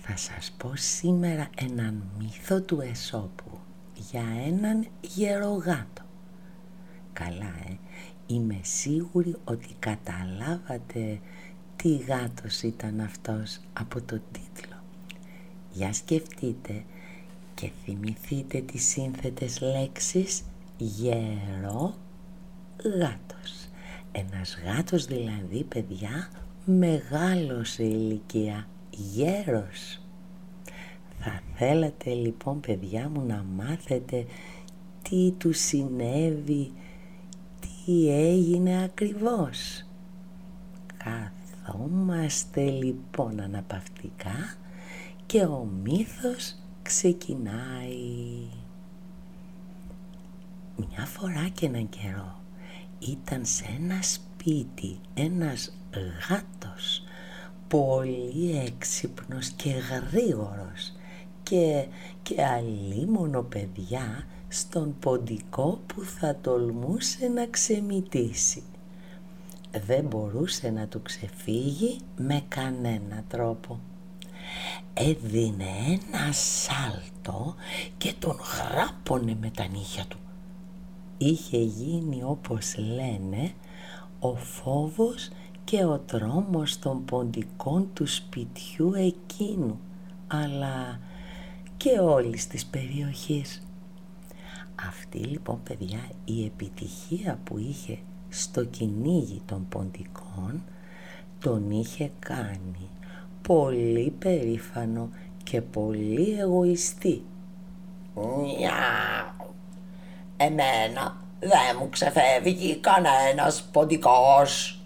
θα σας πω σήμερα έναν μύθο του Εσώπου για έναν γερογάτο. Καλά, ε, είμαι σίγουρη ότι καταλάβατε τι γάτος ήταν αυτός από το τίτλο. Για σκεφτείτε και θυμηθείτε τις σύνθετες λέξεις γέρο γάτος. Ένας γάτος δηλαδή παιδιά μεγάλος σε ηλικία, γέρος. Θα θέλατε λοιπόν παιδιά μου να μάθετε τι του συνέβη, τι έγινε ακριβώς. Καθόμαστε λοιπόν αναπαυτικά και ο μύθος ξεκινάει. Μια φορά και έναν καιρό ήταν σε ένα σπίτι ένας γάτος πολύ έξυπνος και γρήγορος και, και αλίμονο παιδιά στον ποντικό που θα τολμούσε να ξεμητήσει. Δεν μπορούσε να του ξεφύγει με κανένα τρόπο. Έδινε ένα σάλτο και τον γράπωνε με τα νύχια του. Είχε γίνει όπως λένε ο φόβος και ο τρόμος των ποντικών του σπιτιού εκείνου αλλά και όλης της περιοχής. Αυτή λοιπόν παιδιά η επιτυχία που είχε στο κυνήγι των ποντικών τον είχε κάνει πολύ περήφανο και πολύ εγωιστή. Μια, εμένα δεν μου ξεφεύγει κανένας ποντικός.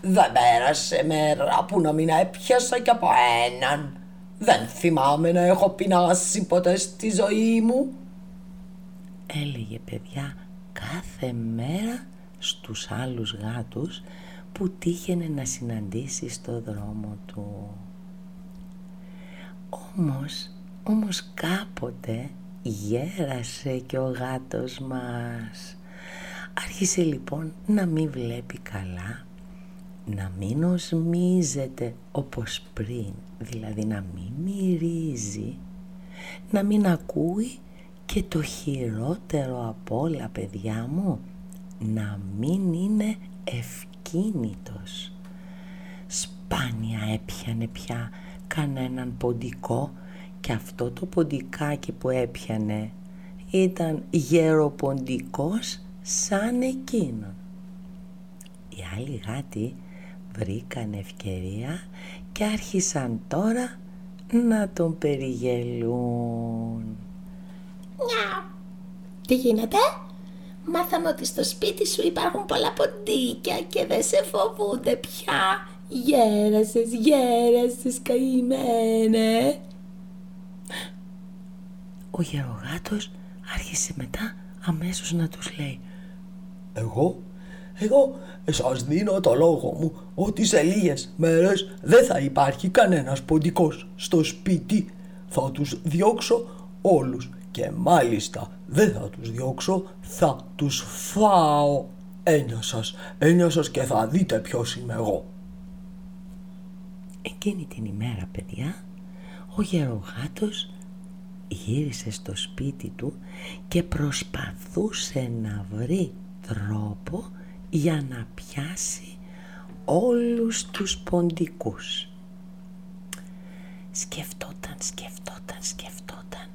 Δεν πέρασε μέρα που να μην έπιασα κι από έναν. Δεν θυμάμαι να έχω πεινάσει ποτέ στη ζωή μου. Έλεγε παιδιά κάθε μέρα στους άλλους γάτους που τύχαινε να συναντήσει στο δρόμο του. Όμως, όμως κάποτε γέρασε και ο γάτος μας. Άρχισε λοιπόν να μην βλέπει καλά, να μην οσμίζεται όπως πριν, δηλαδή να μην μυρίζει, να μην ακούει και το χειρότερο από όλα παιδιά μου, να μην είναι ευκίνητος. Σπάνια έπιανε πια κανέναν ποντικό και αυτό το ποντικάκι που έπιανε ήταν γεροποντικός σαν εκείνον. Οι άλλοι γάτοι βρήκαν ευκαιρία και άρχισαν τώρα να τον περιγελούν. Νιάου! Τι γίνεται; Μάθαμε ότι στο σπίτι σου υπάρχουν πολλά ποντίκια και δεν σε φοβούνται πια. Γέρασες, γέρασες καημένε. Ο γερογάτος άρχισε μετά αμέσως να τους λέει «Εγώ, εγώ σας δίνω το λόγο μου ότι σε λίγες μέρες δεν θα υπάρχει κανένας ποντικός στο σπίτι. Θα τους διώξω όλους και μάλιστα δεν θα τους διώξω, θα τους φάω. Έννοια σας, έννοια σας και θα δείτε ποιος είμαι εγώ». Εκείνη την ημέρα παιδιά, ο γερογάτος γύρισε στο σπίτι του και προσπαθούσε να βρει τρόπο για να πιάσει όλους τους ποντικούς. Σκεφτόταν, σκεφτόταν, σκεφτόταν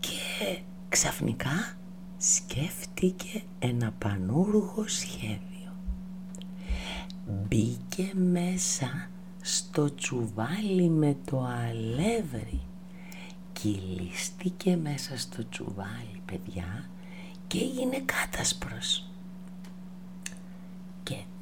και ξαφνικά σκέφτηκε ένα πανούργο σχέδιο. Μπήκε μέσα στο τσουβάλι με το αλεύρι κυλίστηκε μέσα στο τσουβάλι παιδιά και έγινε κάτασπρος.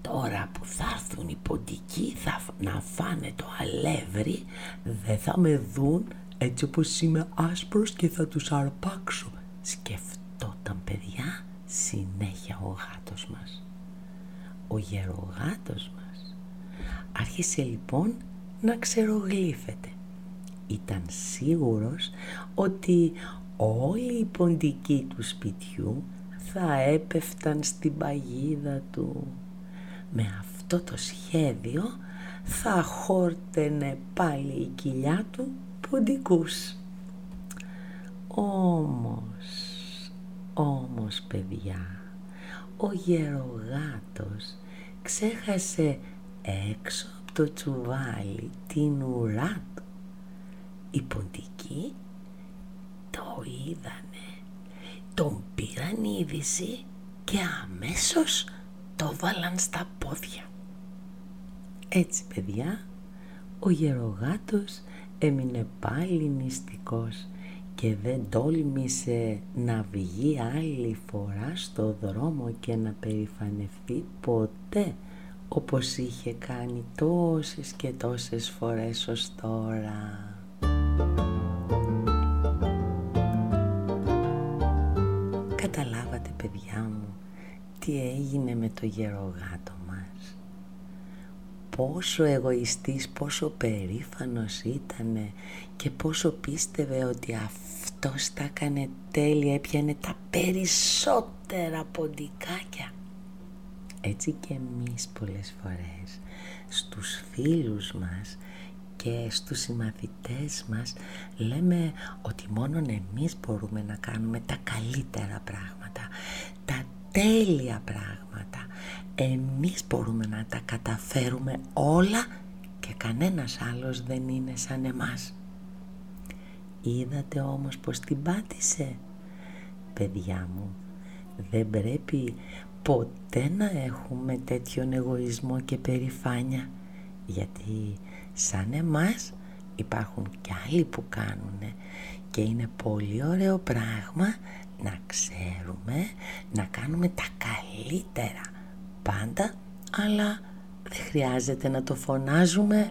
Και τώρα που θα έρθουν οι ποντικοί θα, να φάνε το αλεύρι δεν θα με δουν έτσι όπως είμαι άσπρος και θα τους αρπάξω. Σκεφτόταν παιδιά συνέχεια ο γάτος μας. Ο γερογάτος μας άρχισε λοιπόν να ξερογλύφεται. Ήταν σίγουρος ότι όλοι οι ποντικοί του σπιτιού θα έπεφταν στην παγίδα του. Με αυτό το σχέδιο θα χόρτενε πάλι η κοιλιά του ποντικούς. Όμως, όμως παιδιά, ο γερογάτος ξέχασε έξω από το τσουβάλι την ουρά του. Οι ποντικοί το είδανε, τον πήραν είδηση και αμέσως το βάλαν στα πόδια. Έτσι παιδιά, ο γερογάτος έμεινε πάλι νηστικός και δεν τόλμησε να βγει άλλη φορά στο δρόμο και να περηφανευτεί ποτέ όπως είχε κάνει τόσες και τόσες φορές ως τώρα. Καταλάβατε παιδιά μου τι έγινε με το γερογάτο μας. Πόσο εγωιστής, πόσο περήφανος ήτανε και πόσο πίστευε ότι αυτός τα έκανε τέλεια, έπιανε τα περισσότερα ποντικάκια. Έτσι και εμείς πολλές φορές στους φίλους μας και στους συμμαθητές μας λέμε ότι μόνο εμείς μπορούμε να κάνουμε τα καλύτερα πράγματα, τα τέλεια πράγματα. Εμείς μπορούμε να τα καταφέρουμε όλα και κανένας άλλος δεν είναι σαν εμάς. Είδατε όμως πως την πάτησε. Παιδιά μου, δεν πρέπει ποτέ να έχουμε τέτοιον εγωισμό και περηφάνεια γιατί σαν εμάς υπάρχουν κι άλλοι που κάνουν και είναι πολύ ωραίο πράγμα να ξέρουμε να κάνουμε τα καλύτερα πάντα αλλά δεν χρειάζεται να το φωνάζουμε